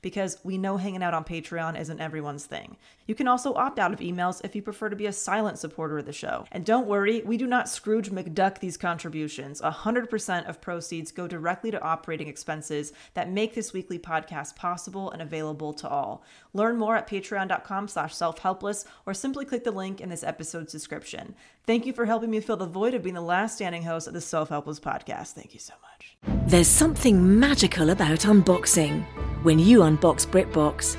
because we know hanging out on Patreon isn't everyone's thing. You can also opt out of emails if you prefer to be a silent supporter of the show. And don't worry, we do not Scrooge McDuck these contributions. 100% of proceeds go directly to operating expenses that make this weekly podcast possible and available to all. Learn more at patreon.com slash self-helpless or simply click the link in this episode's description. Thank you for helping me fill the void of being the last standing host of the Self-Helpless podcast. Thank you so much. There's something magical about unboxing. When you unbox BritBox,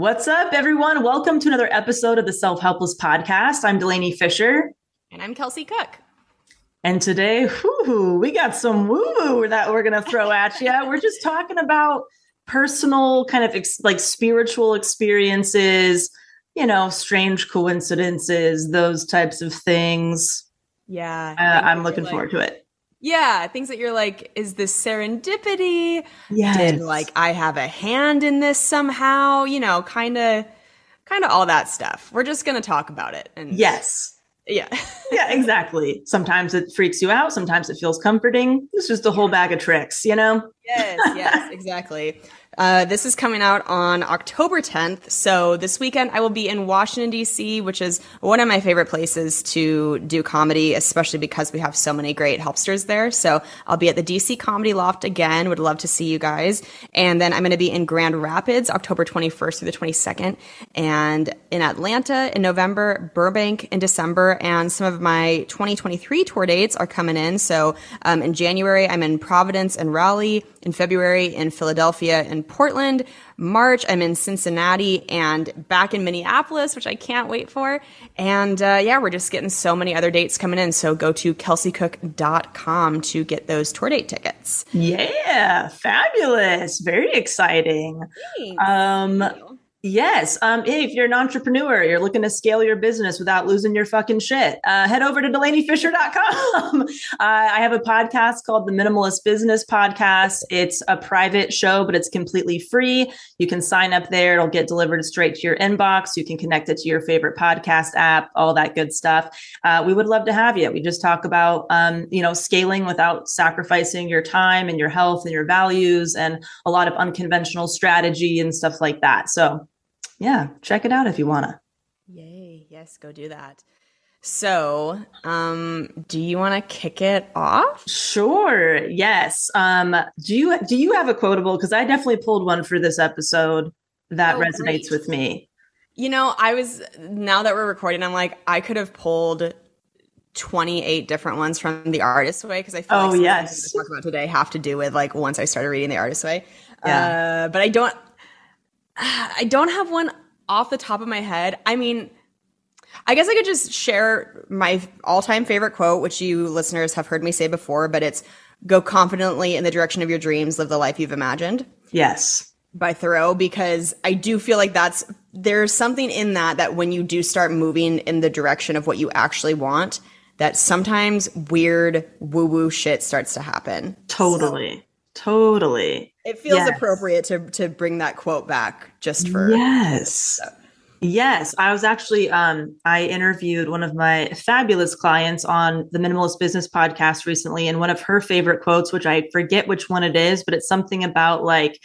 What's up, everyone? Welcome to another episode of the Self-Helpless podcast. I'm Delanie Fischer. And I'm Kelsey Cook. And today, whoo, we got some woo woo that we're going to throw at you. We're just talking about personal, kind of ex- like spiritual experiences, you know, strange coincidences, those types of things. Yeah. Uh, I'm looking forward to it. Yeah. Things that you're like, is this serendipity? Yes. Did like I have a hand in this somehow? You know, kind of, kind of all that stuff. We're just going to talk about it. And Yes. yeah. Yeah, exactly. Sometimes it freaks you out. Sometimes it feels comforting. It's just a whole bag of tricks, you know? yes, yes, exactly. Uh, this is coming out on October 10th. So this weekend I will be in Washington, D.C., which is one of my favorite places to do comedy, especially because we have so many great helpsters there. So I'll be at the D.C. Comedy Loft again. Would love to see you guys. And then I'm going to be in Grand Rapids, October 21st through the 22nd, and in Atlanta in November, Burbank in December, and some of my 2023 tour dates are coming in. So um, in January, I'm in Providence and Raleigh. In February, in Philadelphia and Portland. March, I'm in Cincinnati and back in Minneapolis, which I can't wait for. And uh, yeah, we're just getting so many other dates coming in. So go to kelseycook.com to get those tour date tickets. Yeah, fabulous. Very exciting. Um, yes. Um, if you're an entrepreneur, you're looking to scale your business without losing your fucking shit, uh, head over to delaniefischer.com. uh, I have a podcast called the Minimalist Business Podcast. It's a private show, but it's completely free. You can sign up there. It'll get delivered straight to your inbox. You can connect it to your favorite podcast app, all that good stuff. Uh, we would love to have you. We just talk about, um, you know, scaling without sacrificing your time and your health and your values and a lot of unconventional strategy and stuff like that. So, yeah, check it out if you want to. Yay. Yes, go do that. So, um, do you want to kick it off? Sure. Yes. Um, do you do you have a quotable? Because I definitely pulled one for this episode that Oh, resonates great. with me. You know, I was now that we're recording, I'm like, I could have pulled 28 different ones from the Artist Way because I feel Oh, like some of the yes. talk about today have to do with like once I started reading the Artist Way. Yeah. Uh, but I don't, I don't have one off the top of my head. I mean, I guess I could just share my all-time favorite quote, which you listeners have heard me say before, but it's "Go confidently in the direction of your dreams, live the life you've imagined." Yes. by Thoreau because I do feel like that's there's something in that that when you do start moving in the direction of what you actually want, that sometimes weird woo woo shit starts to happen. Totally. Totally. It feels Yes. appropriate to to bring that quote back just for Yes. Yes, I was actually um I interviewed one of my fabulous clients on the Minimalist Business podcast recently and one of her favorite quotes which I forget which one it is but it's something about like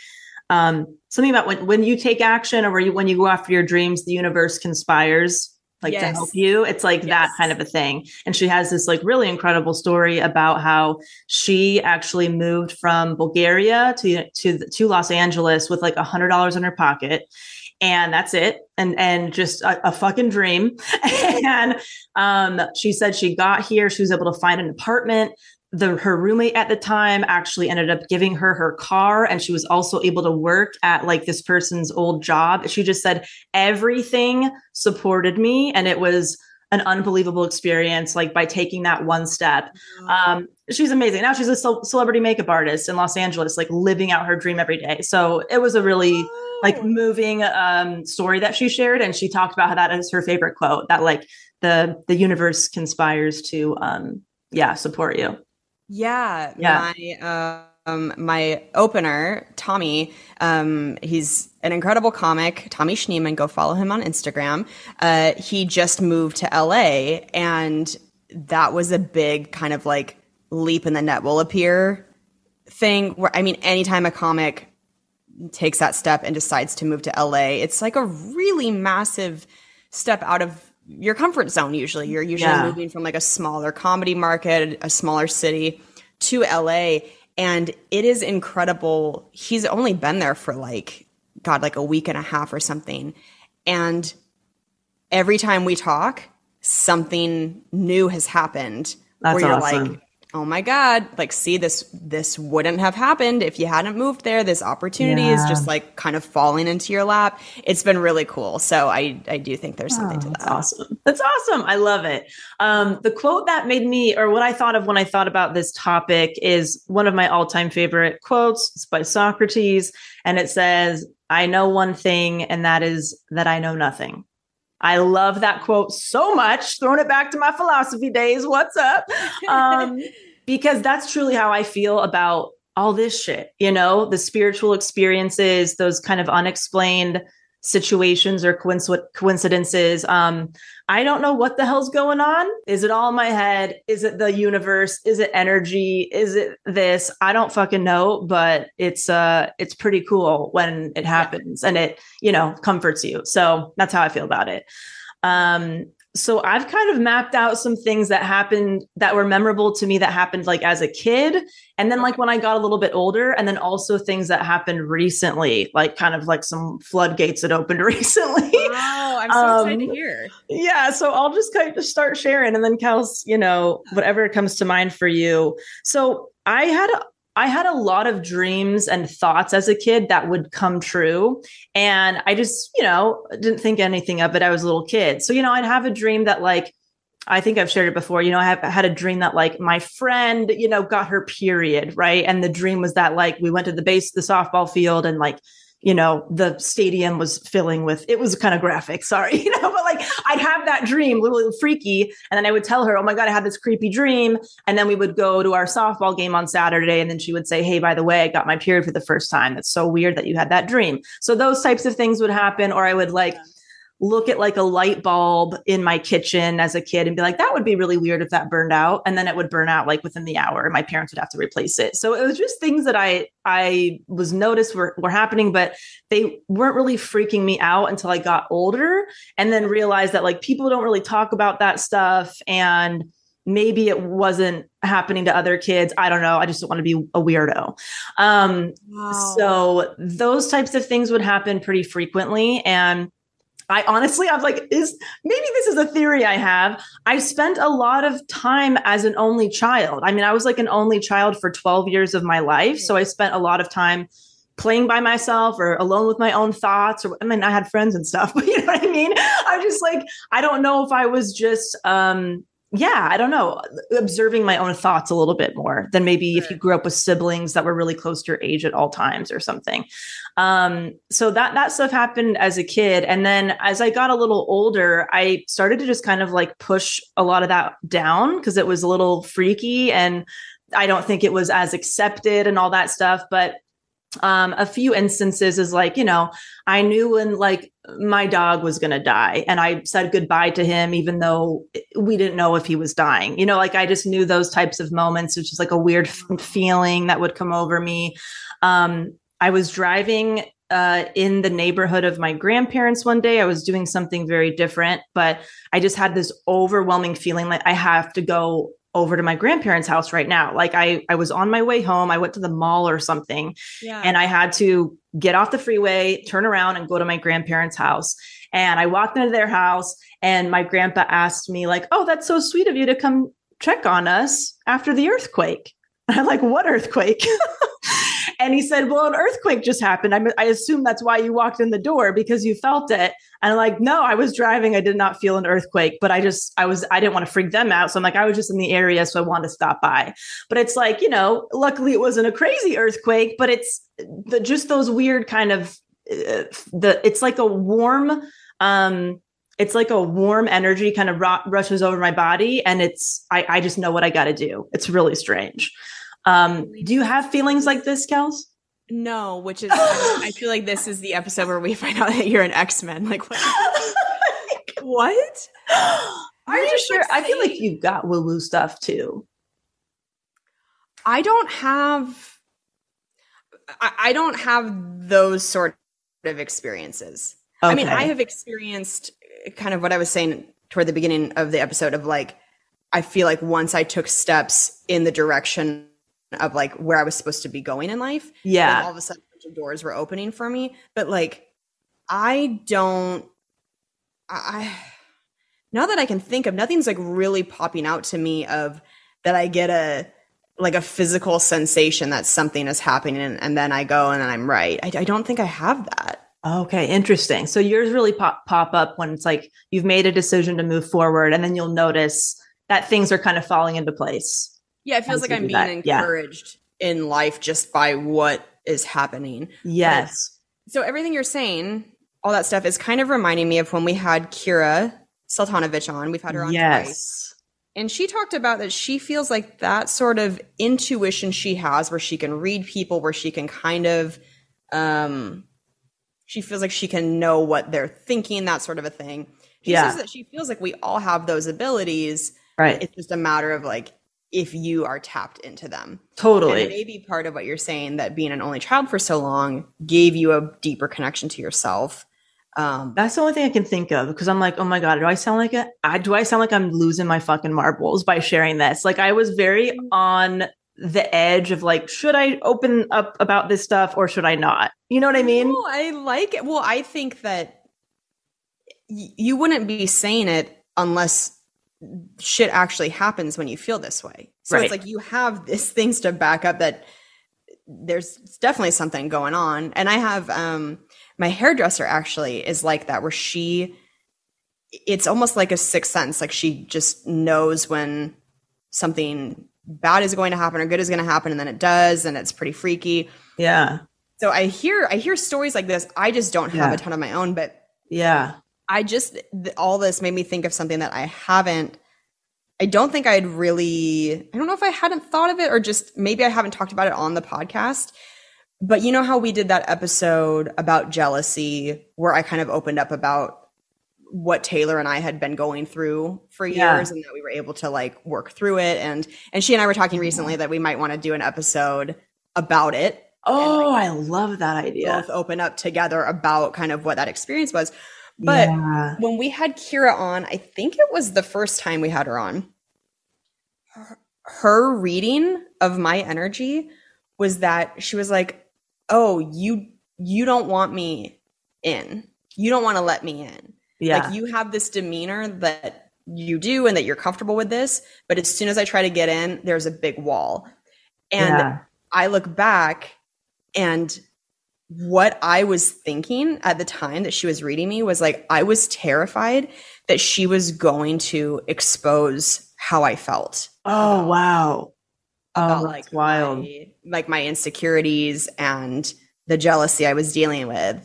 um something about when when you take action or you, when you go after your dreams the universe conspires like to help you it's like that kind of a thing. And she has this like really incredible story about how she actually moved from Bulgaria to to to Los Angeles with like a hundred dollars in her pocket and that's it and and just a, a fucking dream. And um she said she got here she was able to find an apartment the her roommate at the time actually ended up giving her her car and she was also able to work at like this person's old job. She just said everything supported me and it was an unbelievable experience like by taking that one step. Um she's amazing. Now she's a ce- celebrity makeup artist in los angeles like living out her dream every day. So it was a really like moving um story that she shared and she talked about how that is her favorite quote that like the the universe conspires to um yeah support you Yeah, Yeah. My um, my opener, Tommy. Um, he's an incredible comic, Tommy Schneeman. Go follow him on Instagram. Uh, he just moved to LA, and that was a big kind of like leap in the net will appear thing. Where I mean, anytime a comic takes that step and decides to move to LA, it's like a really massive step out of your comfort zone. Usually, you're usually Yeah. moving from like a smaller comedy market, a smaller city to LA. And it is incredible. He's only been there for like, God, like a week and a half or something. And every time we talk, something new has happened That's where you're awesome. like, oh my God, like, see, this, this wouldn't have happened if you hadn't moved there. This opportunity is just like kind of falling into your lap. It's been really cool. So I, I do think there's something to That's that. awesome. That's awesome. I love it. Um, the quote that made me, or what I thought of when I thought about this topic, is one of my all time favorite quotes. It's by Socrates, and it says, I know one thing, and that is that I know nothing. I love that quote so much. Throwing it back to my philosophy days. What's up? Um, because that's truly how I feel about all this shit, you know, the spiritual experiences, those kind of unexplained situations or coincidences. Um, I don't know what the hell's going on. Is it all in my head? Is it the universe? Is it energy? Is it this? I don't fucking know, but it's uh it's pretty cool when it happens and it, you know, comforts you. So that's how I feel about it. Um so I've kind of mapped out some things that happened that were memorable to me that happened like as a kid and then like when I got a little bit older and then also things that happened recently like kind of like some floodgates that opened recently. Oh, I'm so excited Um, to hear. yeah, so I'll just kind of start sharing and then Kels, you know, whatever comes to mind for you. So I had a I had a lot of dreams and thoughts as a kid that would come true. And I just, you know, didn't think anything of it. I was a little kid. So, you know, I'd have a dream that like I think I've shared it before. You know, I have had a dream that like my friend, you know, got her period, right? And the dream was that like we went to the base the softball field and like, you know, the stadium was filling with it was kind of graphic, sorry, you know, but like I'd have that dream, little freaky, and then I would tell her, "Oh my god, I had this creepy dream." And then we would go to our softball game on Saturday and then she would say, "Hey, by the way, I got my period for the first time. It's so weird that you had that dream." So those types of things would happen or I would like look at like a light bulb in my kitchen as a kid and be like, that would be really weird if that burned out. And then it would burn out like within the hour and my parents would have to replace it. So it was just things that I I was noticed were, were happening, but they weren't really freaking me out until I got older and then realized that like people don't really talk about that stuff and maybe it wasn't happening to other kids. I don't know. I just don't want to be a weirdo. Um, so those types of things would happen pretty frequently. And I honestly, I was like, is maybe this is a theory I have. I spent a lot of time as an only child. I mean, I was like an only child for 12 years of my life. So I spent a lot of time playing by myself or alone with my own thoughts or I mean I had friends and stuff but you know what I mean I'm just like I don't know if I was just um yeah I don't know observing my own thoughts a little bit more than maybe if you grew up with siblings that were really close to your age at all times or something. Um so that that stuff happened as a kid and then as I got a little older I started to just kind of like push a lot of that down because it was a little freaky and I don't think it was as accepted and all that stuff but um, a few instances is like, you know, I knew when like my dog was going to die and I said goodbye to him, even though we didn't know if he was dying. You know, like I just knew those types of moments, which is like a weird f- feeling that would come over me. Um, I was driving uh, in the neighborhood of my grandparents one day. I was doing something very different, but I just had this overwhelming feeling like I have to go over to my grandparents' house right now. Like I I was on my way home. I went to the mall or something Yeah. and I had to get off the freeway, turn around and go to my grandparents' house. And I walked into their house and my grandpa asked me like, "Oh, that's so sweet of you to come check on us after the earthquake." And I'm like, "What earthquake?" and he said, "Well, an earthquake just happened. I, I assume that's why you walked in the door because you felt it." And I'm like, "No, I was driving. I did not feel an earthquake, but I just I was I didn't want to freak them out. So I'm like, I was just in the area, so I wanted to stop by." But it's like, you know, luckily it wasn't a crazy earthquake, but it's the just those weird kind of uh, the it's like a warm um it's like a warm energy kind of ru- rushes over my body and it's I, I just know what I got to do. It's really strange. Um, do you have feelings like this, Kels? no, which is I, feel like this is the episode where we find out that you're an X-Men. Like what? what? Are you just, sure? like, I feel like you've got woo woo stuff too. I don't have I, I don't have those sort of experiences. I mean, I have experienced kind of what I was saying toward the beginning of the episode of like I feel like once I took steps in the direction of like where I was supposed to be going in life, Yeah. all of a sudden a bunch of doors were opening for me. But like I don't I I- now that I can think of nothing's like really popping out to me of that I get a like a physical sensation that something is happening and, and then I go and then I'm right. I, I don't think I have that. Okay, interesting. So yours really pop pop up when it's like you've made a decision to move forward, and then you'll notice that things are kind of falling into place. Yeah, it feels like I'm being that, yeah. encouraged in life just by what is happening. Yes. So everything you're saying, all that stuff is kind of reminding me of when we had Kira Sultanovich on. We've had her on twice. Yes. And she talked about that she feels like that sort of intuition she has where she can read people, where she can kind of um she feels like she can know what they're thinking, that sort of a thing. She Yeah. says that she feels like we all have those abilities. Right. It's just a matter of like if you are tapped into them. Totally. And maybe part of what you're saying that being an only child for so long gave you a deeper connection to yourself. Um, That's the only thing I can think of because I'm like, oh my god, do I sound like a? I, do I sound like I'm losing my fucking marbles by sharing this? Like I was very on the edge of like, should I open up about this stuff or should I not? You know what I mean? No, I like it. Well, I think that y- you wouldn't be saying it unless shit actually happens when you feel this way. So Right. it's like you have these things to back up that there's definitely something going on. And I have um my hairdresser actually is like that where she it's almost like a sixth sense like she just knows when something bad is going to happen or good is going to happen and then it does and it's pretty freaky Yeah. so I hear I hear stories like this. I just don't have Yeah. a ton of my own, but Yeah. I just all this made me think of something that I haven't. I don't think I'd really. I don't know if I hadn't thought of it or just maybe I haven't talked about it on the podcast. But you know how we did that episode about jealousy, where I kind of opened up about what Taylor and I had been going through for Yeah. years, and that we were able to like work through it. And and she and I were talking mm-hmm. recently that we might want to do an episode about it Oh, I love that idea. both open up together about kind of what that experience was. But Yeah. when we had Kira on, I think it was the first time we had her on. Her, her reading of my energy was that she was like, "Oh, you you don't want me in. You don't want to let me in. yeah. Like you have this demeanor that you do and that you're comfortable with this, but as soon as I try to get in, there's a big wall." And Yeah. I look back and what I was thinking at the time that she was reading me was like, I was terrified that she was going to expose how I felt oh wow. Oh, about oh, like wild. my, like my insecurities and the jealousy I was dealing with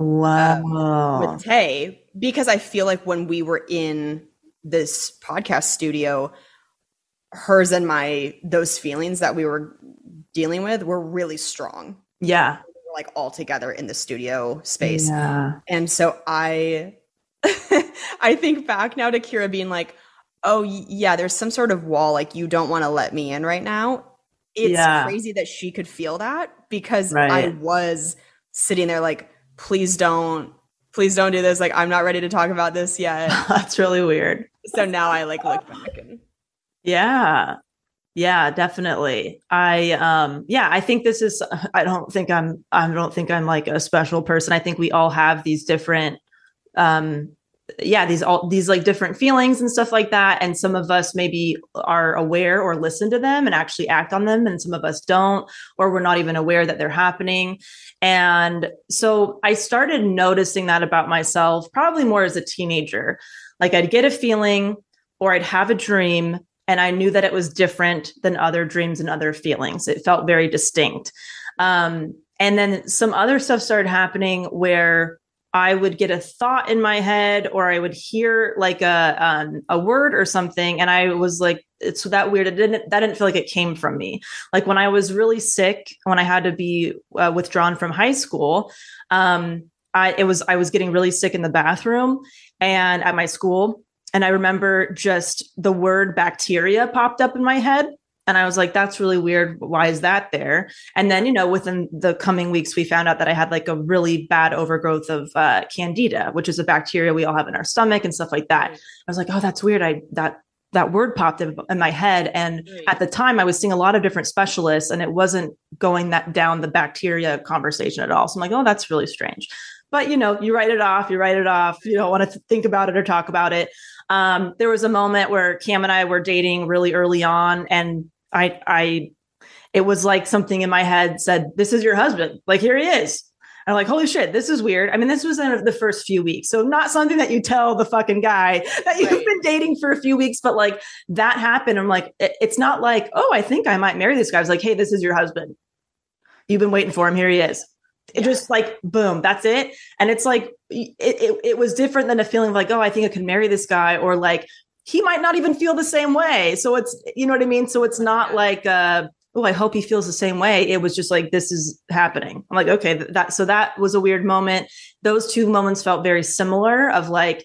um, Wow. with Tay because I feel like when we were in this podcast studio, hers and my those feelings that we were dealing with were really strong. yeah. Like all together in the studio space. Yeah. And so I I think back now to Kira being like, "Oh yeah, there's some sort of wall like you don't want to let me in right now." It's Yeah. crazy that she could feel that because Right. I was sitting there like, "Please don't please don't do this. Like I'm not ready to talk about this yet." That's really weird. so now I like look back and Yeah. Yeah, definitely. I um yeah, I think this is I don't think I'm I don't think I'm like a special person. I think we all have these different um yeah, these all these like different feelings and stuff like that and some of us maybe are aware or listen to them and actually act on them and some of us don't or we're not even aware that they're happening. And so I started noticing that about myself probably more as a teenager. Like I'd get a feeling or I'd have a dream and I knew that it was different than other dreams and other feelings. It felt very distinct. Um, and then some other stuff started happening where I would get a thought in my head, or I would hear like a um, a word or something, and I was like, "It's that weird." It didn't that didn't feel like it came from me. Like when I was really sick, when I had to be uh, withdrawn from high school, um, I it was I was getting really sick in the bathroom and at my school, and I remember just the word bacteria popped up in my head. And I was like, that's really weird. Why is that there? And then, you know, within the coming weeks, we found out that I had like a really bad overgrowth of uh, candida, which is a bacteria we all have in our stomach and stuff like that. I was like, oh, that's weird. I, that, that word popped in, in my head. And at the time, I was seeing a lot of different specialists and it wasn't going that down the bacteria conversation at all. So I'm like, oh, that's really strange. But, you know, you write it off, you write it off. You don't want to think about it or talk about it um, there was a moment where Cam and I were dating really early on, and I, I, it was like something in my head said, "This is your husband. Like here he is." I'm like, "Holy shit, this is weird." I mean, this was in the first few weeks, so not something that you tell the fucking guy that you've Right. been dating for a few weeks, but like that happened. I'm like, it- it's not like, oh, I think I might marry this guy. I was like, hey, this is your husband. You've been waiting for him. Here he is. It just like boom, that's it. And it's like it, it it was different than a feeling of like, oh, I think I can marry this guy, or like he might not even feel the same way. So it's you know what I mean? So it's not like uh oh, I hope he feels the same way. It was just like this is happening. I'm like, okay, th- that so that was a weird moment. Those two moments felt very similar of like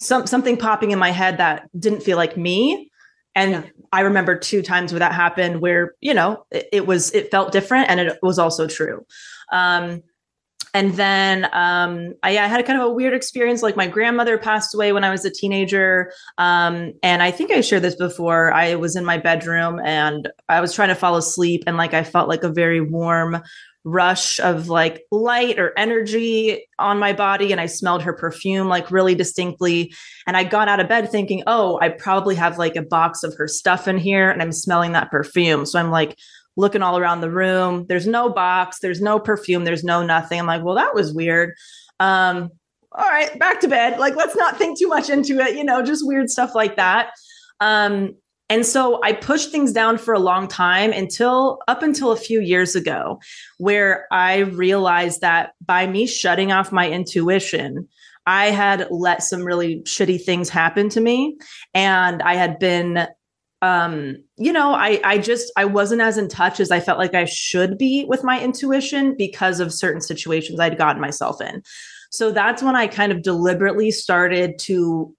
some something popping in my head that didn't feel like me. And Yeah. I remember two times where that happened where, you know, it, it was it felt different and it was also true. Um and then um, I, I had kind of a weird experience. Like my grandmother passed away when I was a teenager, um, and I think I shared this before. I was in my bedroom and I was trying to fall asleep, and like I felt like a very warm rush of like light or energy on my body, and I smelled her perfume like really distinctly. And I got out of bed thinking, oh, I probably have like a box of her stuff in here, and I'm smelling that perfume. So I'm like looking all around the room. There's no box, there's no perfume, there's no nothing. I'm like, well, that was weird. Um, all right, back to bed. Like, let's not think too much into it, you know, just weird stuff like that. Um, and so I pushed things down for a long time until up until a few years ago, where I realized that by me shutting off my intuition, I had let some really shitty things happen to me. And I had been um you know i i just i wasn't as in touch as i felt like i should be with my intuition because of certain situations i'd gotten myself in. So that's when i kind of deliberately started to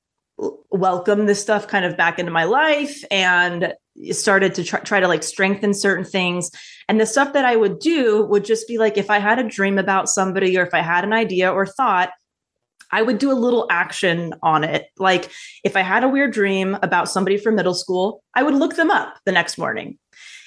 welcome this stuff kind of back into my life and started to try, try to like strengthen certain things. And the stuff that i would do would just be like if i had a dream about somebody or if i had an idea or thought I would do a little action on it. Like if I had a weird dream about somebody from middle school, I would look them up the next morning.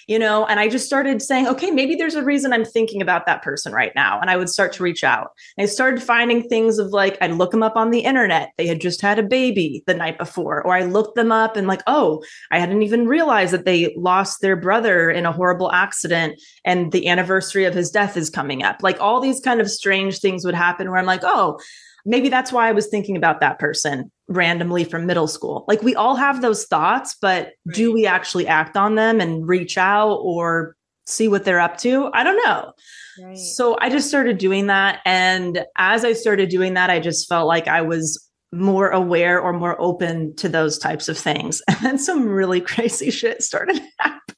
You know, and I just started saying, okay, maybe there's a reason I'm thinking about that person right now. And I would start to reach out. And I started finding things of like, I'd look them up on the internet. They had just had a baby the night before. Or I looked them up and like, oh, I hadn't even realized that they lost their brother in a horrible accident and the anniversary of his death is coming up. Like all these kind of strange things would happen where I'm like, oh, maybe that's why I was thinking about that person randomly from middle school. Like we all have those thoughts, but do we actually act on them and reach out or see what they're up to? I don't know. Right. So I just started doing that. And as I started doing that, I just felt like I was more aware or more open to those types of things. And then some really crazy shit started happening.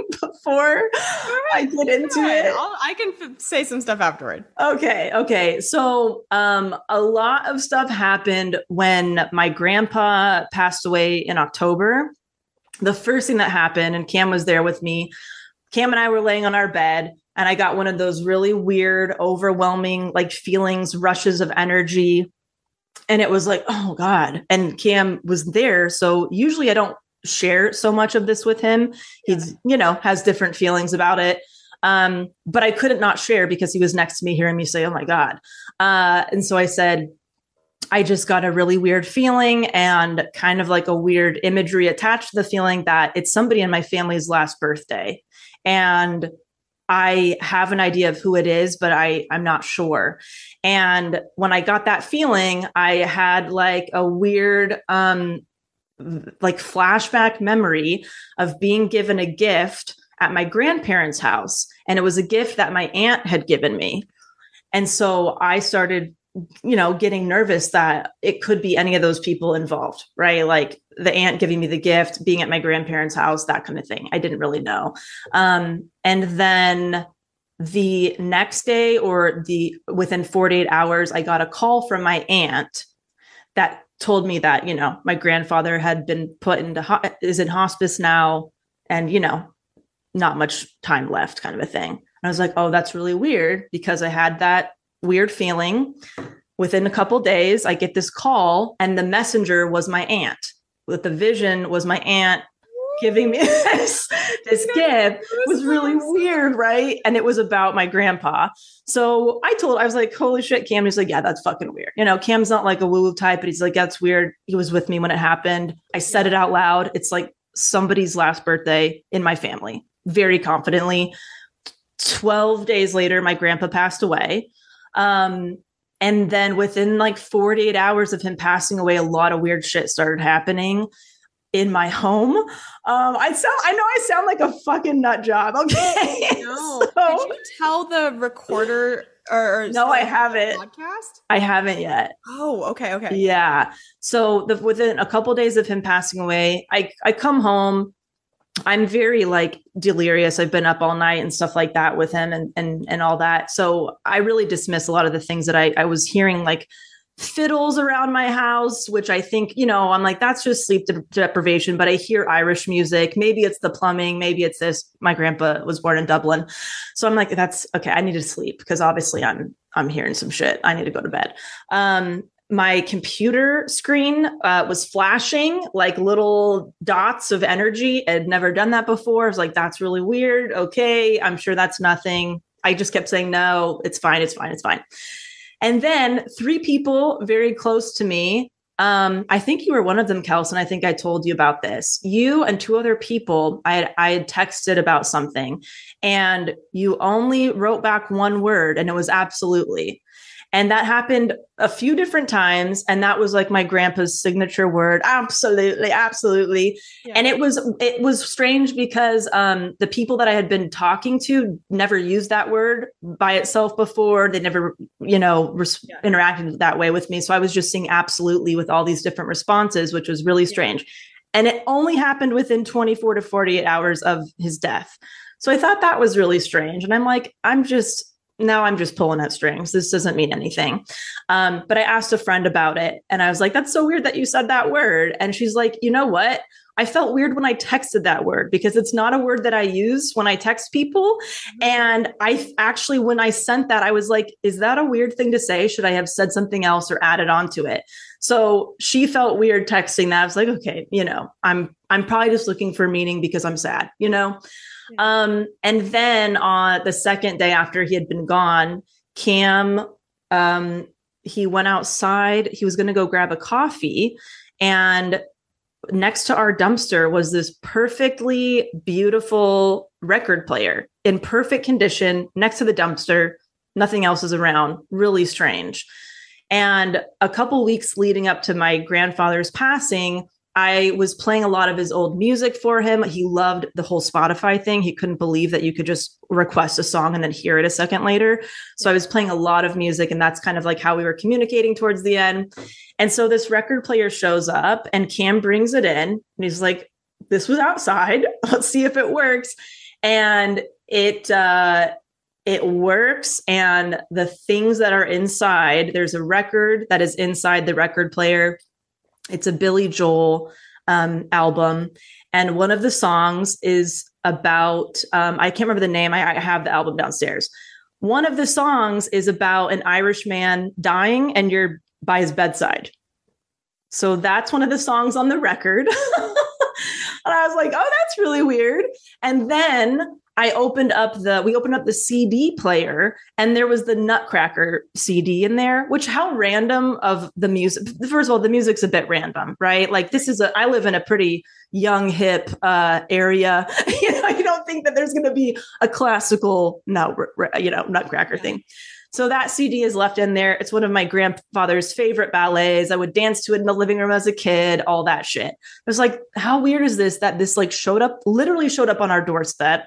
before I get into it? I'll- I can f- say some stuff afterward. Okay, okay. So, um, a lot of stuff happened when my grandpa passed away in October. The first thing that happened, and Cam was there with me. Cam and I were laying on our bed, and I got one of those really weird, overwhelming, like feelings, rushes of energy. And it was like, oh God. And Cam was there. So, usually I don't share so much of this with him. He's, you know, has different feelings about it. Um, but I couldn't not share because he was next to me hearing me say, Oh my God. Uh, and so I said, I just got a really weird feeling and kind of like a weird imagery attached to the feeling that it's somebody in my family's last birthday. And I have an idea of who it is, but I, I'm not sure. And when I got that feeling, I had like a weird, um, like flashback memory of being given a gift at my grandparents' house. And it was a gift that my aunt had given me. And so I started, you know, getting nervous that it could be any of those people involved, right? Like the aunt giving me the gift, being at my grandparents' house, that kind of thing. I didn't really know. Um, and then the next day or the within 48 hours, I got a call from my aunt that told me that, you know, my grandfather had been put into, ho- is in hospice now. And, you know, not much time left kind of a thing. And I was like, oh, that's really weird because I had that weird feeling. Within a couple days, I get this call, and the messenger was my aunt. With the vision was my aunt giving me this, this gift. Was really weird, right? And it was about my grandpa. So I told, I was like, holy shit, Cam. He's like, yeah, that's fucking weird. You know, Cam's not like a woo woo type, but he's like, that's weird. He was with me when it happened. I said it out loud. It's like somebody's last birthday in my family very confidently. 12 days later, my grandpa passed away. Um, and then within like 48 hours of him passing away, a lot of weird shit started happening in my home. Um, I sound I know I sound like a fucking nut job. Okay. No. So- Did you tell the recorder or, or No, I haven't. podcast? I haven't yet. Oh, okay, okay. Yeah. So the, within a couple days of him passing away, I I come home. I'm very like delirious. I've been up all night and stuff like that with him and and and all that. So I really dismiss a lot of the things that I I was hearing like fiddles around my house, which I think, you know, I'm like, that's just sleep de- deprivation. But I hear Irish music. Maybe it's the plumbing. Maybe it's this. My grandpa was born in Dublin. So I'm like, that's okay. I need to sleep because obviously I'm, I'm hearing some shit. I need to go to bed. Um, my computer screen uh, was flashing like little dots of energy. I'd never done that before. I was like, that's really weird. Okay. I'm sure that's nothing. I just kept saying, no, it's fine. It's fine. It's fine. And then three people very close to me. Um, I think you were one of them, Kelson. I think I told you about this. You and two other people, I had, I had texted about something, and you only wrote back one word, and it was absolutely. And that happened a few different times. And that was like my grandpa's signature word. Absolutely, absolutely. Yeah. And it was it was strange because um the people that I had been talking to never used that word by itself before. They never, you know, res- Yeah. interacted that way with me. So I was just seeing absolutely with all these different responses, which was really strange. And it only happened within 24 to 48 hours of his death. So I thought that was really strange. And I'm like, I'm just now I'm just pulling at strings. This doesn't mean anything. Um, but I asked a friend about it and I was like, that's so weird that you said that word. And she's like, you know what? I felt weird when I texted that word because it's not a word that I use when I text people. And I actually, when I sent that, I was like, is that a weird thing to say? Should I have said something else or added on to it? So she felt weird texting that. I was like, okay, you know, I'm I'm probably just looking for meaning because I'm sad, you know? Um, and then on the second day after he had been gone, Cam, um, he went outside. He was going to go grab a coffee, and next to our dumpster was this perfectly beautiful record player in perfect condition next to the dumpster. Nothing else is around. Really strange. And a couple weeks leading up to my grandfather's passing, I was playing a lot of his old music for him. He loved the whole Spotify thing. He couldn't believe that you could just request a song and then hear it a second later. So I was playing a lot of music, and that's kind of like how we were communicating towards the end. And so this record player shows up, and Cam brings it in, and he's like, "This was outside. Let's see if it works." And it uh, it works and the things that are inside there's a record that is inside the record player it's a billy joel um, album. And one of the songs is about um, i can't remember the name. I, I have the album downstairs. One of the songs is about an irish man dying and you're by his bedside. So that's one of the songs on the record. And i was like oh that's really weird. And then I opened up the we opened up the CD player and there was the Nutcracker CD in there, which how random of the music. First of all, the music's a bit random, right? Like this is a I live in a pretty young hip uh area. you know, you don't think that there's going to be a classical no, you know, Nutcracker thing. So that CD is left in there. It's one of my grandfather's favorite ballets. I would dance to it in the living room as a kid, all that shit. It was like, how weird is this that this like showed up, literally showed up on our doorstep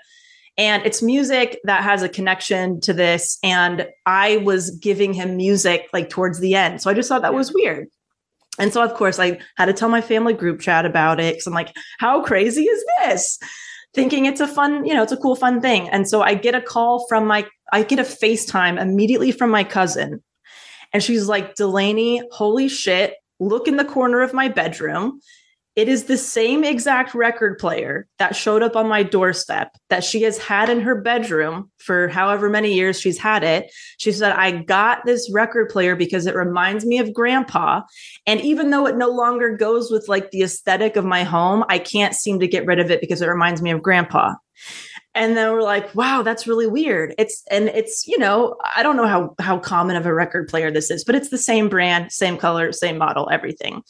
and it's music that has a connection to this. And I was giving him music like towards the end. So I just thought that was weird. And so, of course, I had to tell my family group chat about it because I'm like, how crazy is this? Thinking it's a fun, you know, it's a cool, fun thing. And so I get a call from my, I get a FaceTime immediately from my cousin. And she's like, Delanie, holy shit, look in the corner of my bedroom. It is the same exact record player that showed up on my doorstep that she has had in her bedroom for however many years she's had it. She said, I got this record player because it reminds me of grandpa. And even though it no longer goes with like the aesthetic of my home, I can't seem to get rid of it because it reminds me of grandpa. And then we're like, wow, that's really weird. It's and it's, you know, I don't know how how common of a record player this is, but it's the same brand, same color, same model, everything.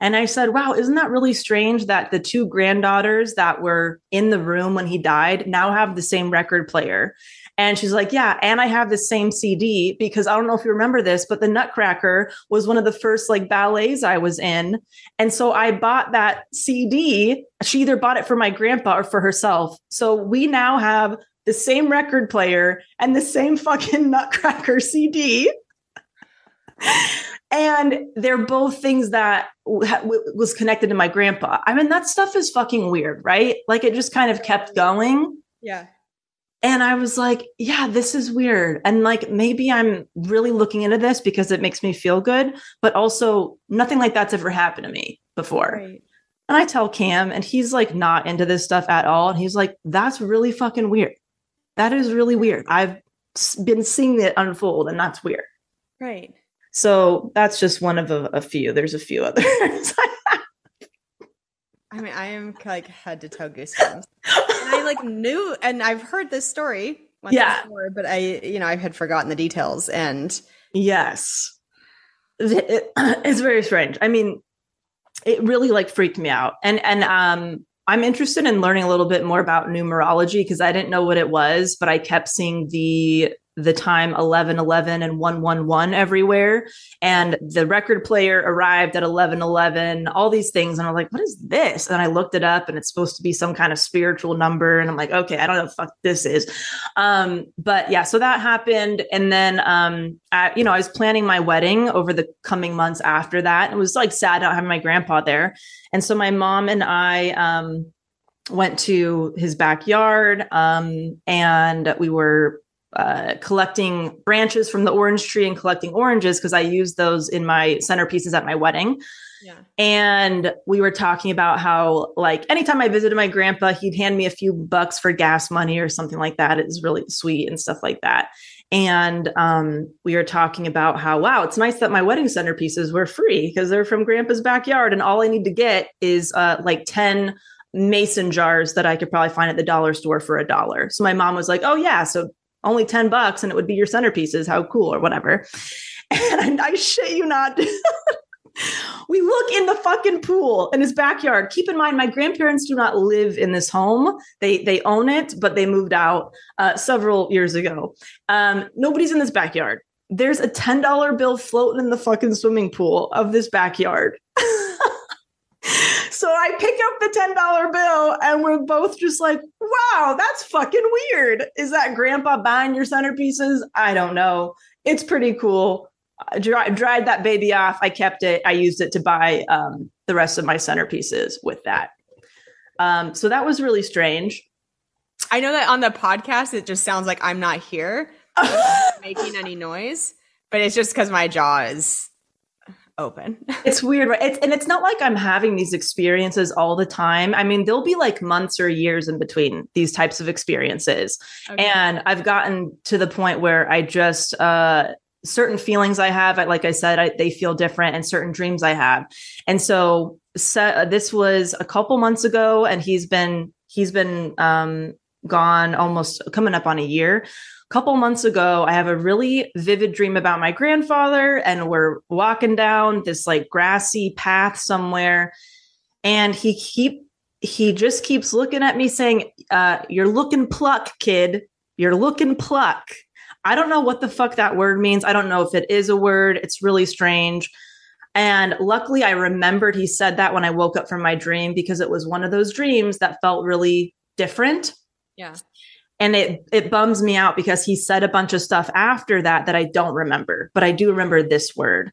And I said, wow, isn't that really strange that the two granddaughters that were in the room when he died now have the same record player? And she's like, Yeah, and I have the same CD because I don't know if you remember this, but the Nutcracker was one of the first like ballets I was in. And so I bought that CD. She either bought it for my grandpa or for herself. So we now have the same record player and the same fucking Nutcracker CD. And they're both things that w- was connected to my grandpa. I mean, that stuff is fucking weird, right? Like it just kind of kept going. Yeah. And I was like, yeah, this is weird. And like, maybe I'm really looking into this because it makes me feel good, but also nothing like that's ever happened to me before. Right. And I tell Cam, and he's like not into this stuff at all. And he's like, that's really fucking weird. That is really weird. I've been seeing it unfold, and that's weird. Right. So that's just one of a, a few. There's a few others. I mean, I am like head to toe goosebumps. and I like knew, and I've heard this story once Yeah. before, but I, you know, I had forgotten the details. And yes. It- it- it's very strange. I mean, it really like freaked me out. And and um I'm interested in learning a little bit more about numerology because I didn't know what it was, but I kept seeing the the time 1111 and 111 everywhere. And the record player arrived at 1111 all these things. And i'm like what is this? And i looked it up and it's supposed to be some kind of spiritual number. And i'm like okay i don't know fuck this is. Um but yeah so that happened. And then um I, you know i was planning my wedding over the coming months after that. It was like sad not having my grandpa there. And so my mom and i um went to his backyard um and we were uh, collecting branches from the orange tree and collecting oranges because I used those in my centerpieces at my wedding. yeah, And we were talking about how, like, anytime I visited my grandpa, he'd hand me a few bucks for gas money or something like that. It was really sweet and stuff like that. And um, we were talking about how, wow, it's nice that my wedding centerpieces were free because they're from grandpa's backyard. And all I need to get is uh, like 10 mason jars that I could probably find at the dollar store for a dollar. So my mom was like, oh, yeah. So only 10 bucks and it would be your centerpieces. How cool or whatever. And I, shit you not. we look in the fucking pool in his backyard. Keep in mind, my grandparents do not live in this home. They they own it, but they moved out uh, several years ago. Um, nobody's in this backyard. There's a ten dollar bill floating in the fucking swimming pool of this backyard. So I pick up the $10 bill and we're both just like, wow, that's fucking weird. Is that grandpa buying your centerpieces? I don't know. It's pretty cool. I dry, dried that baby off. I kept it. I used it to buy um, the rest of my centerpieces with that. Um, so that was really strange. I know that on the podcast it just sounds like I'm not here I'm not making any noise, but it's just because my jaw is open. It's weird, right? It's, and it's not like I'm having these experiences all the time. I mean, there'll be like months or years in between these types of experiences. Okay. And I've gotten to the point where I just, uh, certain feelings I have, I- like I said, I, they feel different, and certain dreams I have. And so, se- this was a couple months ago, and he's been he's been um, gone almost coming up on a year. A couple months ago, I have a really vivid dream about my grandfather, and we're walking down this like grassy path somewhere, and he keep he just keeps looking at me saying, uh, "You're looking pluck, kid. You're looking pluck." I don't know what the fuck that word means. I don't know if it is a word. It's really strange. And luckily, I remembered he said that when I woke up from my dream because it was one of those dreams that felt really different. Yeah. And it it bums me out because he said a bunch of stuff after that that I don't remember, but I do remember this word.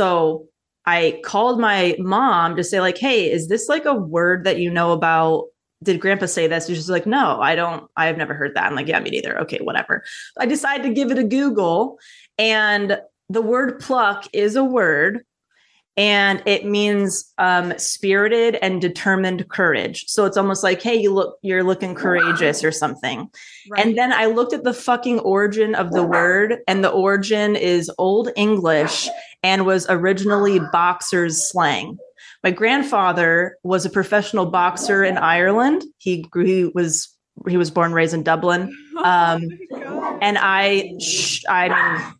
So I called my mom to say, like, hey, is this like a word that you know about? Did grandpa say this? And she's like, no, I don't, I've never heard that. I'm like, yeah, me neither. Okay, whatever. I decided to give it a Google. And the word pluck is a word and it means um, spirited and determined courage. So it's almost like, hey, you look, you're looking courageous or something. And then I looked at the fucking origin of the word, and the origin is Old English and was originally boxer's slang. My grandfather was a professional boxer in Ireland. He grew, he was he was born and raised in Dublin. Um, and I, sh- I mean,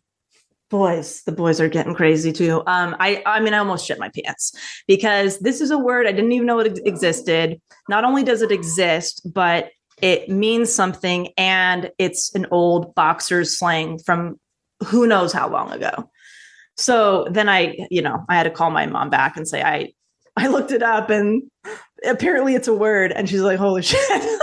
boys, the boys are getting crazy too. Um, I, I mean, I almost shit my pants because this is a word I didn't even know it existed. Not only does it exist, but it means something, and it's an old boxer's slang from who knows how long ago. So then I, you know, I had to call my mom back and say I, I looked it up, and apparently it's a word, and she's like, "Holy shit!"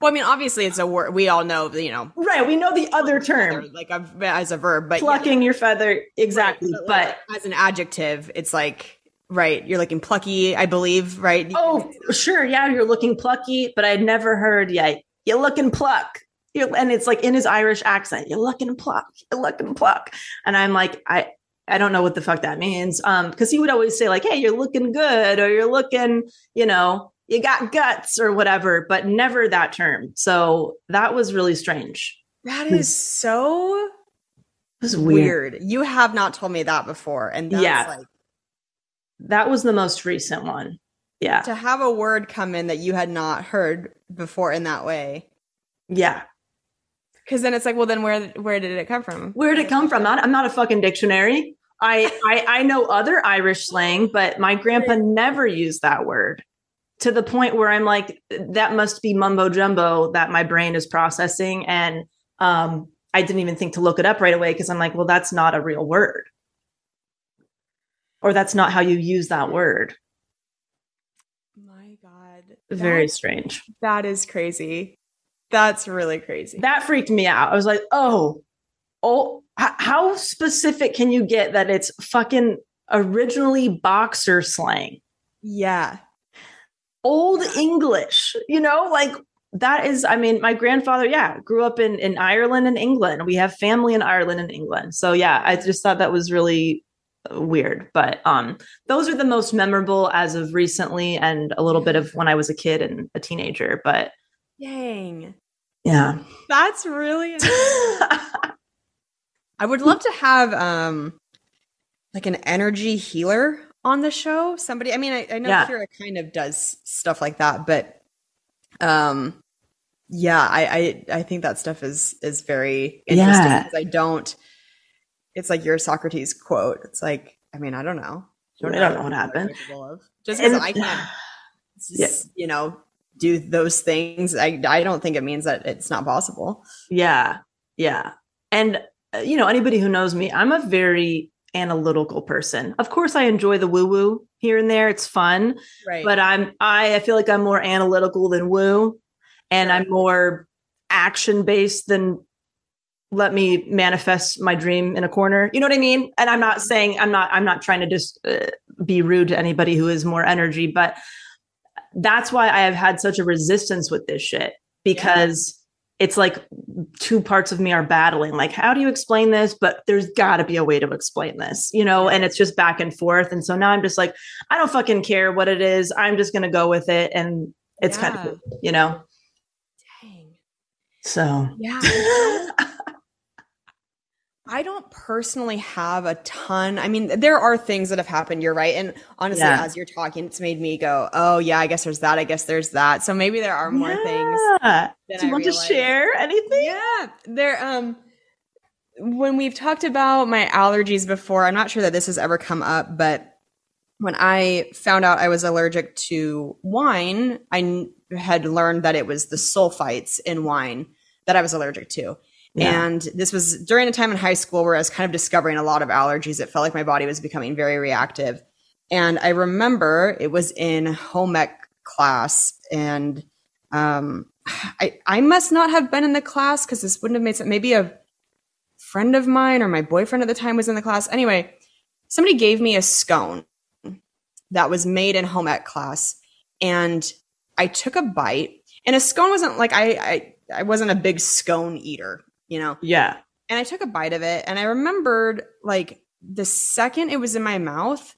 Well, I mean, obviously it's a word. We all know, you know, right? We know the other term, like a, as a verb, but yeah. plucking your feather, exactly. Right, but like, as an adjective, it's like right. You're looking plucky, I believe, right? Oh, sure, yeah, you're looking plucky, but I'd never heard yet. You're looking pluck. You're, and it's like in his Irish accent. You're looking pluck. You're looking pluck. And I'm like, I. I don't know what the fuck that means. Um, because he would always say, like, hey, you're looking good, or you're looking, you know, you got guts or whatever, but never that term. So that was really strange. That is so was weird. weird. You have not told me that before, and that's Yeah. like That was the most recent one. Yeah. to have a word come in that you had not heard before in that way. Yeah. Because then it's like, well, then where where did it come from? Where did it come from? Not, I'm not a fucking dictionary. I, I I know other Irish slang, but my grandpa never used that word to the point where I'm like, that must be mumbo jumbo that my brain is processing. And um, I didn't even think to look it up right away because I'm like, well, that's not a real word. Or that's not how you use that word. My God, Very That- strange. that is crazy. That's really crazy. That freaked me out. I was like, oh, oh, how specific can you get that it's fucking originally boxer slang? yeah, old English, you know, like that is, I mean, my grandfather, yeah, grew up in, in Ireland and England. We have family in Ireland and England. So yeah, I just thought that was really uh, weird. But um those are the most memorable as of recently and a little bit of when I was a kid and a teenager. But dang, yeah. that's really. I would love to have um like an energy healer on the show. Somebody, I mean, I, I know Yeah. Kira kind of does stuff like that, but um, yeah, I I, I think that stuff is is very interesting Yeah. because I don't. It's like your Socrates quote. It's like, I mean, I don't know. I don't know what happened. Just because I can't, Yeah. you know, do those things, I I don't think it means that it's not possible. Yeah. Yeah. And, uh, you know, anybody who knows me, I'm a very analytical person. Of course, I enjoy the woo woo here and there. It's fun, Right. but I'm, I, I feel like I'm more analytical than woo. And I'm more action based than let me manifest my dream in a corner. You know what I mean? And I'm not saying, I'm not, I'm not trying to just uh, be rude to anybody who is more energy, but that's why I have had such a resistance with this shit because it's like two parts of me are battling. Like, how do you explain this? But there's got to be a way to explain this, you know? And it's just back and forth. And so now I'm just like, I don't fucking care what it is. I'm just going to go with it. And it's kind of, you know? Dang. So, Yeah. I don't personally have a ton. I mean, there are things that have happened. You're right. And honestly, Yeah. as you're talking, it's made me go, oh, yeah, I guess there's that. I guess there's that. So maybe there are more things. Yeah. than Do you I want realized. to share anything? Yeah. There, um, when we've talked about my allergies before, I'm not sure that this has ever come up, but when I found out I was allergic to wine, I had learned that it was the sulfites in wine that I was allergic to. Yeah. And this was during a time in high school where I was kind of discovering a lot of allergies. It felt like my body was becoming very reactive. And I remember it was in home ec class and um, I, I must not have been in the class because this wouldn't have made sense. Maybe a friend of mine or my boyfriend at the time was in the class. Anyway, somebody gave me a scone that was made in home ec class and I took a bite and a scone wasn't like I, I I wasn't a big scone eater, you know. Yeah. And I took a bite of it and I remembered like the second it was in my mouth,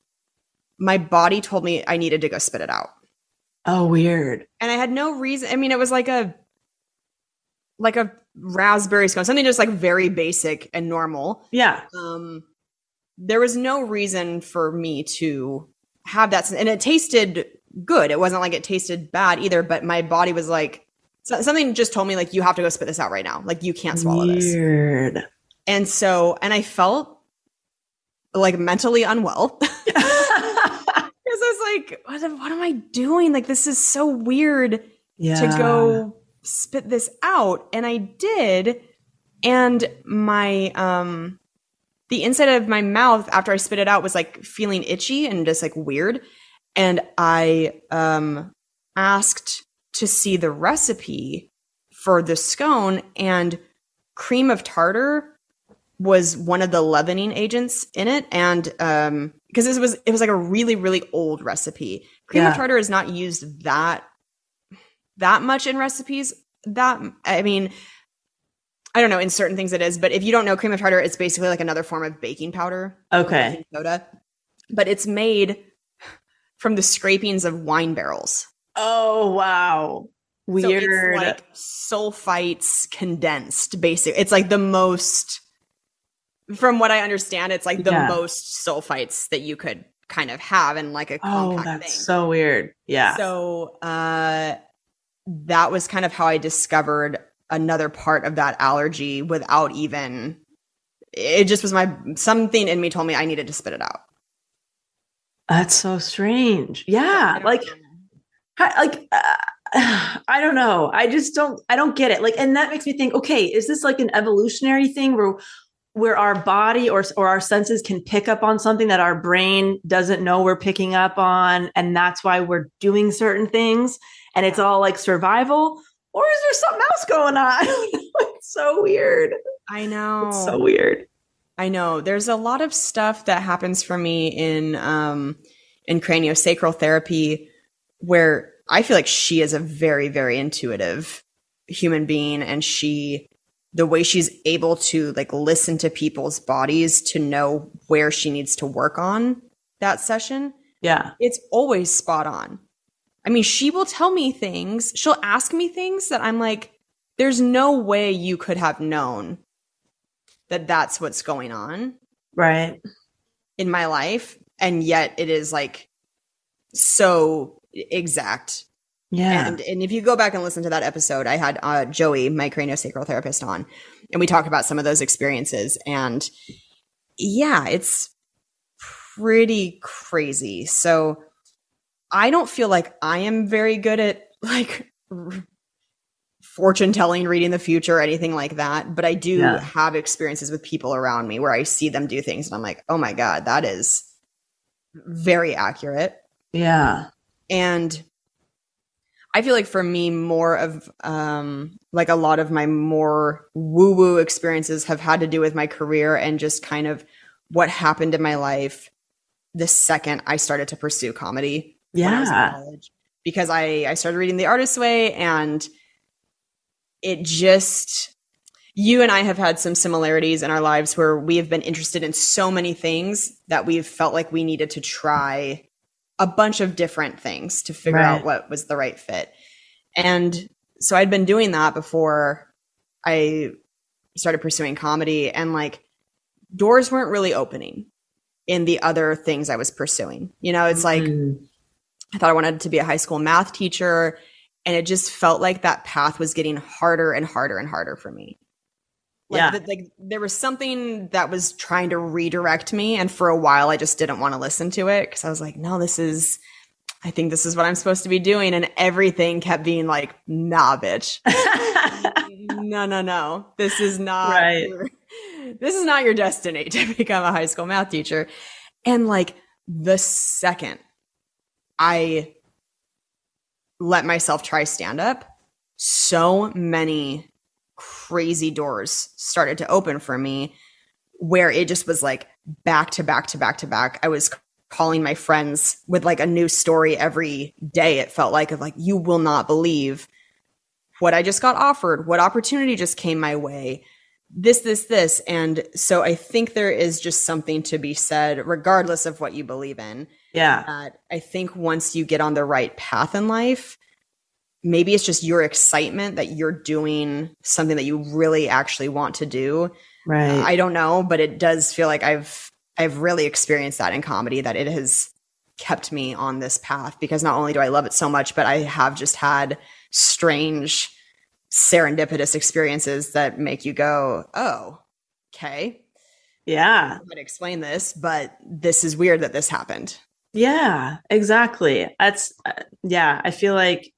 my body told me I needed to go spit it out. Oh, weird. And I had no reason. I mean, it was like a like a raspberry scone, something just like very basic and normal. Yeah. Um there was no reason for me to have that and it tasted good. It wasn't like it tasted bad either, but my body was like so- something just told me like you have to go spit this out right now. Like you can't swallow this. Weird. And so, and I felt like mentally unwell because I was like, what, am- what am I doing? Like, this is so weird yeah. to go spit this out. And I did. And my, um, the inside of my mouth after I spit it out was like feeling itchy and just like weird. And I, um, asked to see the recipe for the scone and cream of tartar was one of the leavening agents in it. And um because this was it was like a really really old recipe. Cream Yeah. of tartar is not used that that much in recipes. That i mean i don't know in certain things it is but if you don't know cream of tartar it's basically like another form of baking powder. Okay. baking soda but it's made from the scrapings of wine barrels Oh, wow. So Weird. it's like sulfites condensed, basically. It's like the most, from what I understand, it's like the Yeah. most sulfites that you could kind of have in like a oh, that's thing. so weird. Yeah. So uh, that was kind of how I discovered another part of that allergy without even. It just was my something in me told me I needed to spit it out. that's so strange. Yeah. I Like, know. Like uh, I don't know. I just don't. I don't get it. Like, and that makes me think. Okay, is this like an evolutionary thing where where our body or or our senses can pick up on something that our brain doesn't know we're picking up on, and that's why we're doing certain things, and it's all like survival, or is there something else going on? it's so weird. I know. It's so weird. I know. There's a lot of stuff that happens for me in um in craniosacral therapy where I feel like she is a very very intuitive human being and she the way she's able to like listen to people's bodies to know where she needs to work on that session Yeah. it's always spot on. I mean, she will tell me things, she'll ask me things that I'm like, there's no way you could have known that that's what's going on Right. in my life and yet it is like so exact Yeah. and and if you go back and listen to that episode i had uh, joey my craniosacral therapist on and we talked about some of those experiences and yeah it's pretty crazy so i don't feel like i am very good at like r- fortune telling reading the future or anything like that but i do Yeah. have experiences with people around me where i see them do things and i'm like oh my god that is very accurate yeah. And i feel like for me more of um like a lot of my more woo woo experiences have had to do with my career and just kind of what happened in my life the second i started to pursue comedy when I was in Yeah. college because i i started reading the artist's way and it just you and I have had some similarities in our lives where we have been interested in so many things that we've felt like we needed to try a bunch of different things to figure Right. out what was the right fit. And so I'd been doing that before I started pursuing comedy and like doors weren't really opening in the other things I was pursuing. You know, it's like Mm. I thought I wanted to be a high school math teacher and it just felt like that path was getting harder and harder and harder for me. Like, Yeah. the- like there was something that was trying to redirect me and for a while I just didn't want to listen to it cuz I was like no this is I think this is what I'm supposed to be doing and everything kept being like nah bitch. no no no. This is not Right. your- this is not your destiny to become a high school math teacher. And like the second I let myself try stand up, so many crazy doors started to open for me where it just was like back to back to back to back. I was calling my friends with like a new story every day. It felt like of like, you will not believe what I just got offered, what opportunity just came my way, this, this, this. And so I think there is just something to be said, regardless of what you believe in Yeah. that I think once you get on the right path in life, maybe it's just your excitement that you're doing something that you really actually want to do. Right. I don't know, but it does feel like I've I've really experienced that in comedy that it has kept me on this path because not only do I love it so much, but I have just had strange serendipitous experiences that make you go, "Oh, okay. yeah. To explain this, but this is weird that this happened." Yeah, exactly. That's uh, yeah, I feel like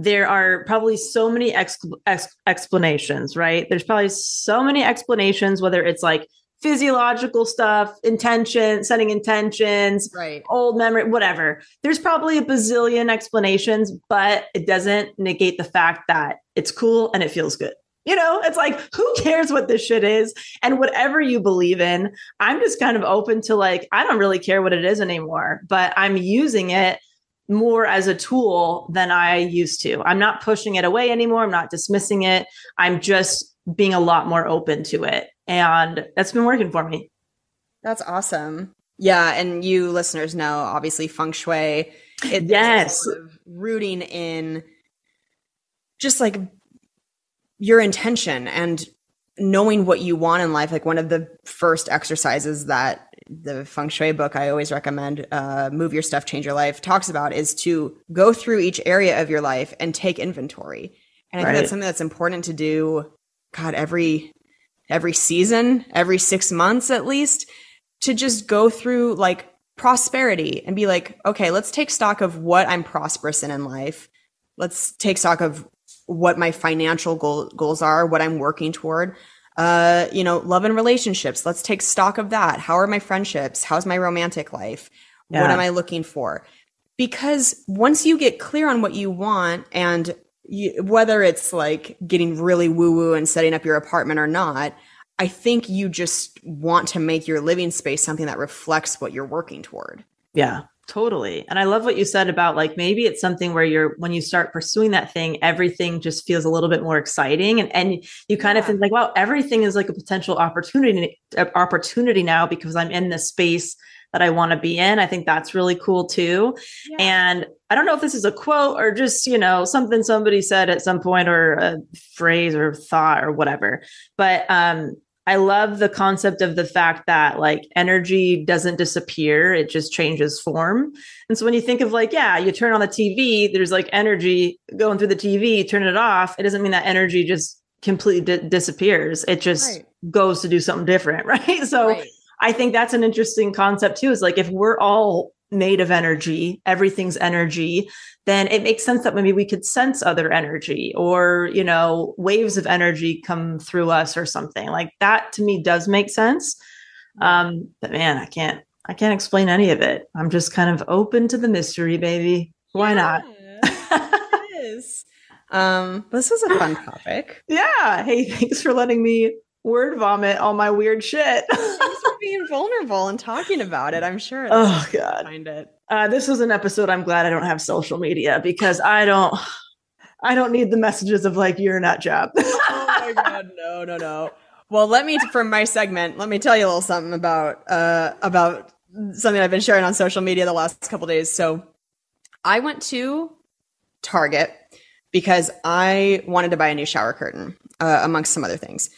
there are probably so many ex- ex- explanations, right? There's probably so many explanations whether it's like physiological stuff, intention, setting intentions, Right. old memory, whatever. There's probably a bazillion explanations, but it doesn't negate the fact that it's cool and it feels good. You know, it's like, who cares what this shit is? And whatever you believe in, I'm just kind of open to like, I don't really care what it is anymore, but I'm using it more as a tool than I used to. I'm not pushing it away anymore. I'm not dismissing it. I'm just being a lot more open to it. And that's been working for me. That's awesome. Yeah, and you listeners know obviously feng shui. It, Yes. sort of rooting in just like your intention and knowing what you want in life. Like one of the first exercises that the feng shui book I always recommend, uh, "Move Your Stuff, Change Your Life," talks about is to go through each area of your life and take inventory. And I think that's something that's important to do. God, every every season, every six months at least, to just go through like prosperity and be like, okay, let's take stock of what I'm prosperous in in life. Let's take stock of what my financial goal, goals are, what I'm working toward. Uh, you know, love and relationships. Let's take stock of that. How are my friendships? How's my romantic life? What am I looking for? Because once you get clear on what you want and you, whether it's like getting really woo woo and setting up your apartment or not, I think you just want to make your living space something that reflects what you're working toward. Yeah, totally. And I love what you said about like maybe it's something where you're when you start pursuing that thing, everything just feels a little bit more exciting, and and you kind of think like, wow, everything is like a potential opportunity uh, opportunity now because I'm in this space that I want to be in. I think that's really cool too. And I don't know if this is a quote or just, you know, something somebody said at some point or a phrase or thought or whatever. But um I love the concept of the fact that like energy doesn't disappear, it just changes form. And so when you think of like, yeah, you turn on the TV, there's like energy going through the TV, turn it off. It doesn't mean that energy just completely di- disappears. It just Right. goes to do something different, right? So Right. I think that's an interesting concept too. Is like if we're all made of energy, everything's energy, then it makes sense that maybe we could sense other energy or, you know, waves of energy come through us or something. Like that to me does make sense. Um, but man, I can't I can't explain any of it. I'm just kind of open to the mystery, baby. Why not? it is. Um, this was a fun topic. Yeah. Hey, thanks for letting me word vomit all my weird shit. Thanks for being vulnerable and talking about it. I'm sure. oh god. find it. Uh, this was an episode I'm glad I don't have social media because I don't I don't need the messages of like you're a nut job. oh my god, no, no, no. Well, let me from my segment. Let me tell you a little something about uh about something I've been sharing on social media the last couple days. So, I went to Target because I wanted to buy a new shower curtain, uh, amongst some other things.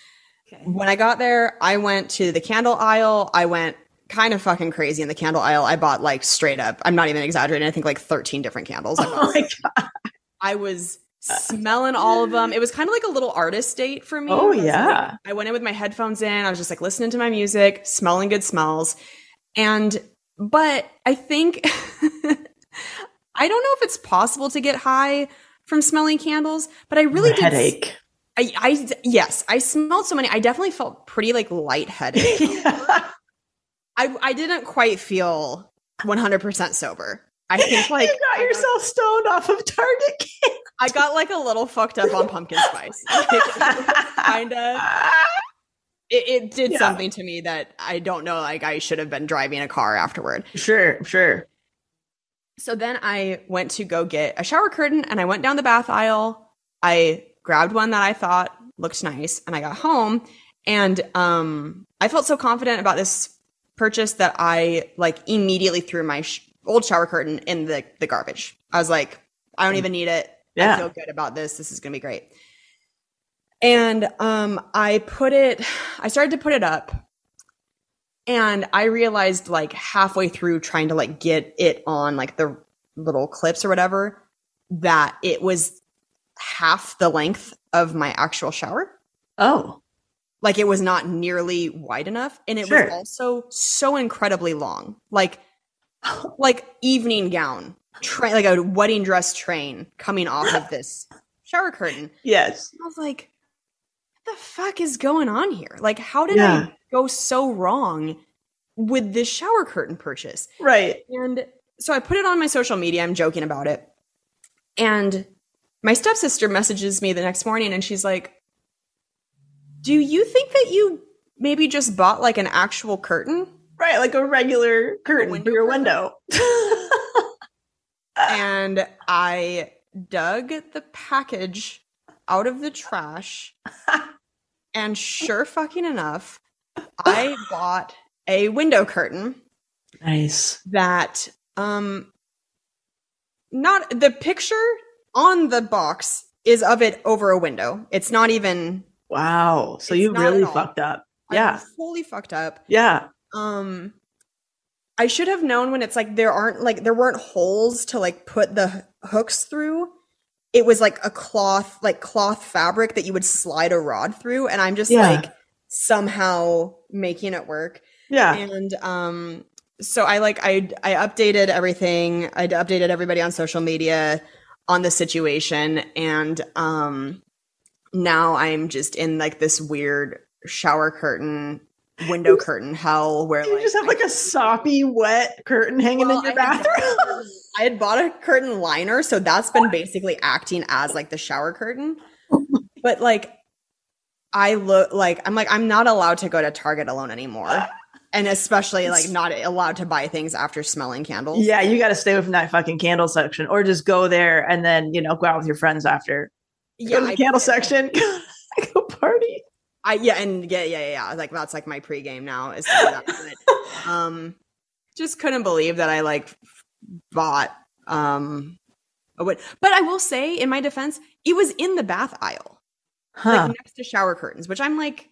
When I got there, I went to the candle aisle. I went kind of fucking crazy in the candle aisle. I bought like straight up. I'm not even exaggerating. I think like 13 different candles. I oh my god. I was smelling all of them. It was kind of like a little artist date for me. Oh, I was like- yeah. I went in with my headphones in. I was just like listening to my music, smelling good smells. And, but I think, I don't know if it's possible to get high from smelling candles, but I really did. headache. I, I, yes, I smelled so many. I definitely felt pretty like lightheaded. I, I didn't quite feel 100% sober. I think like you got yourself stoned off of Target. I got like a little fucked up on pumpkin spice. kind of. It, it did Yeah. something to me that I don't know. Like I should have been driving a car afterward. sure, sure. So then I went to go get a shower curtain, and I went down the bath aisle. I grabbed one that I thought looked nice, and I got home, and um, I felt so confident about this purchase that I like immediately threw my sh- old shower curtain in the the garbage. I was like, I don't even need it. Yeah. I feel good about this. This is gonna be great. And um, I put it. I started to put it up, and I realized like halfway through trying to like get it on like the little clips or whatever that it was half the length of my actual shower. Oh, Like it was not nearly wide enough and it Sure. was also so incredibly long. Like like evening gown, train like a wedding dress train coming off of this shower curtain. yes. I was like, what the fuck is going on here? Like, how did Yeah. I go so wrong with this shower curtain purchase? Right. And so I put it on my social media. I'm joking about it. And my stepsister messages me the next morning and she's like, Do you think that you maybe just bought like an actual curtain? Right. Like a regular curtain window for your curtain? window. and I dug the package out of the trash. and sure fucking enough, I bought a window curtain nice. that um not the picture on the box is of it over a window. It's not even Wow. So you really fucked up. I'm Yeah. fully fucked up. Yeah. Um I should have known when it's like there aren't like there weren't holes to like put the hooks through. It was like a cloth like cloth fabric that you would slide a rod through and I'm just Yeah. like somehow making it work. Yeah. and um so i like i i updated everything i updated everybody on social media on the situation and um now i'm just in like this weird shower curtain window curtain hell where you like just have like a soppy, wet curtain hanging well, in your I had bathroom. bought- I had bought a curtain liner, so that's been basically acting as like the shower curtain. But like, I look like I'm like I'm not allowed to go to Target alone anymore, and especially like not allowed to buy things after smelling candles. yeah, you got to stay away from that fucking candle section, or just go there and then you know go out with your friends after. yeah, go to the I- candle section. go party. I yeah, and yeah, yeah, yeah. Like that's like my pregame now is that. Um, just couldn't believe that I like bought um, a win- but I will say in my defense, it was in the bath aisle. Huh. like next to shower curtains, which I'm like,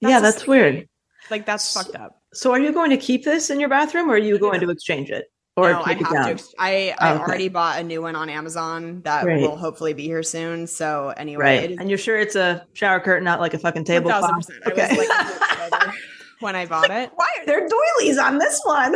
yeah, that's weird. Like that's fucked up. So are you going to keep this in your bathroom or are you going to exchange it? Or no, I take it have down? to. ex- I I oh, Okay. already bought a new one on Amazon that Great. will hopefully be here soon. So anyway, Right. is And you're sure it's a shower curtain, not like a fucking tablecloth? 1000%. I was like a bit sober when I bought it. why are there doilies on this one?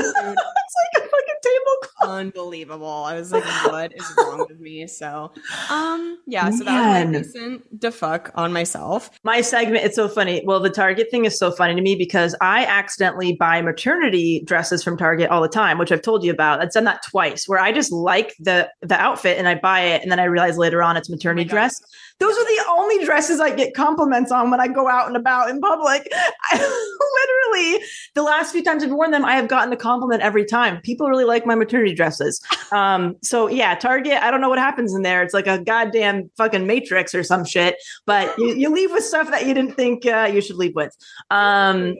It's like a fucking tablecloth. Unbelievable. I was like, what is wrong with me? So, um, yeah. So that was my Man. recent defuck on myself. My segment, it's so funny. Well, the Target thing is so funny to me because I accidentally buy maternity dresses from Target all the time, which I've told you about. I've done that twice where I just like the the outfit and I buy it and then I realize later on it's maternity God. dress. Those are the only dresses I get compliments on when I go out and about in public. I literally the last few times I've worn them, I have gotten a compliment every time. People really like my maternity dresses. Um, so yeah, Target, I don't know what happens in there. It's like a goddamn fucking matrix or some shit, but you, you leave with stuff that you didn't think uh, you should leave with. Um,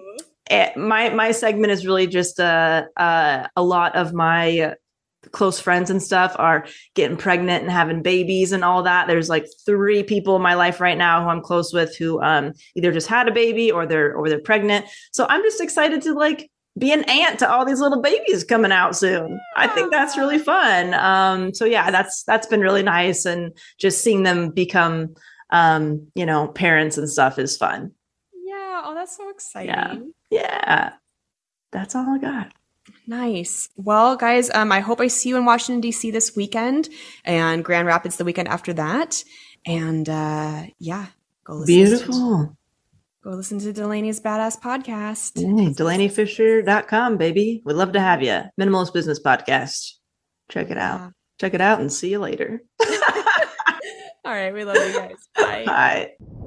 eh, my my segment is really just uh, uh, a lot of my close friends and stuff are getting pregnant and having babies and all that. There's like three people in my life right now who I'm close with who um, either just had a baby or they're or they're pregnant. So I'm just excited to like be an aunt to all these little babies coming out soon. I think that's really fun. Um, so yeah, that's that's been really nice and just seeing them become um, you know, parents and stuff is fun. Yeah. Oh, that's so exciting. Yeah. That's all I got. Nice. Well, guys, um, I hope I see you in Washington D.C. this weekend, and Grand Rapids the weekend after that. And uh, yeah, go listen. To, Beautiful. go listen to Delanie's badass podcast. Hey, DelanieFischer.com, baby. We'd love to have you. Minimalist Business Podcast. Check it out. Yeah. Check it out and see you later. All right, we love you guys. Bye. Bye.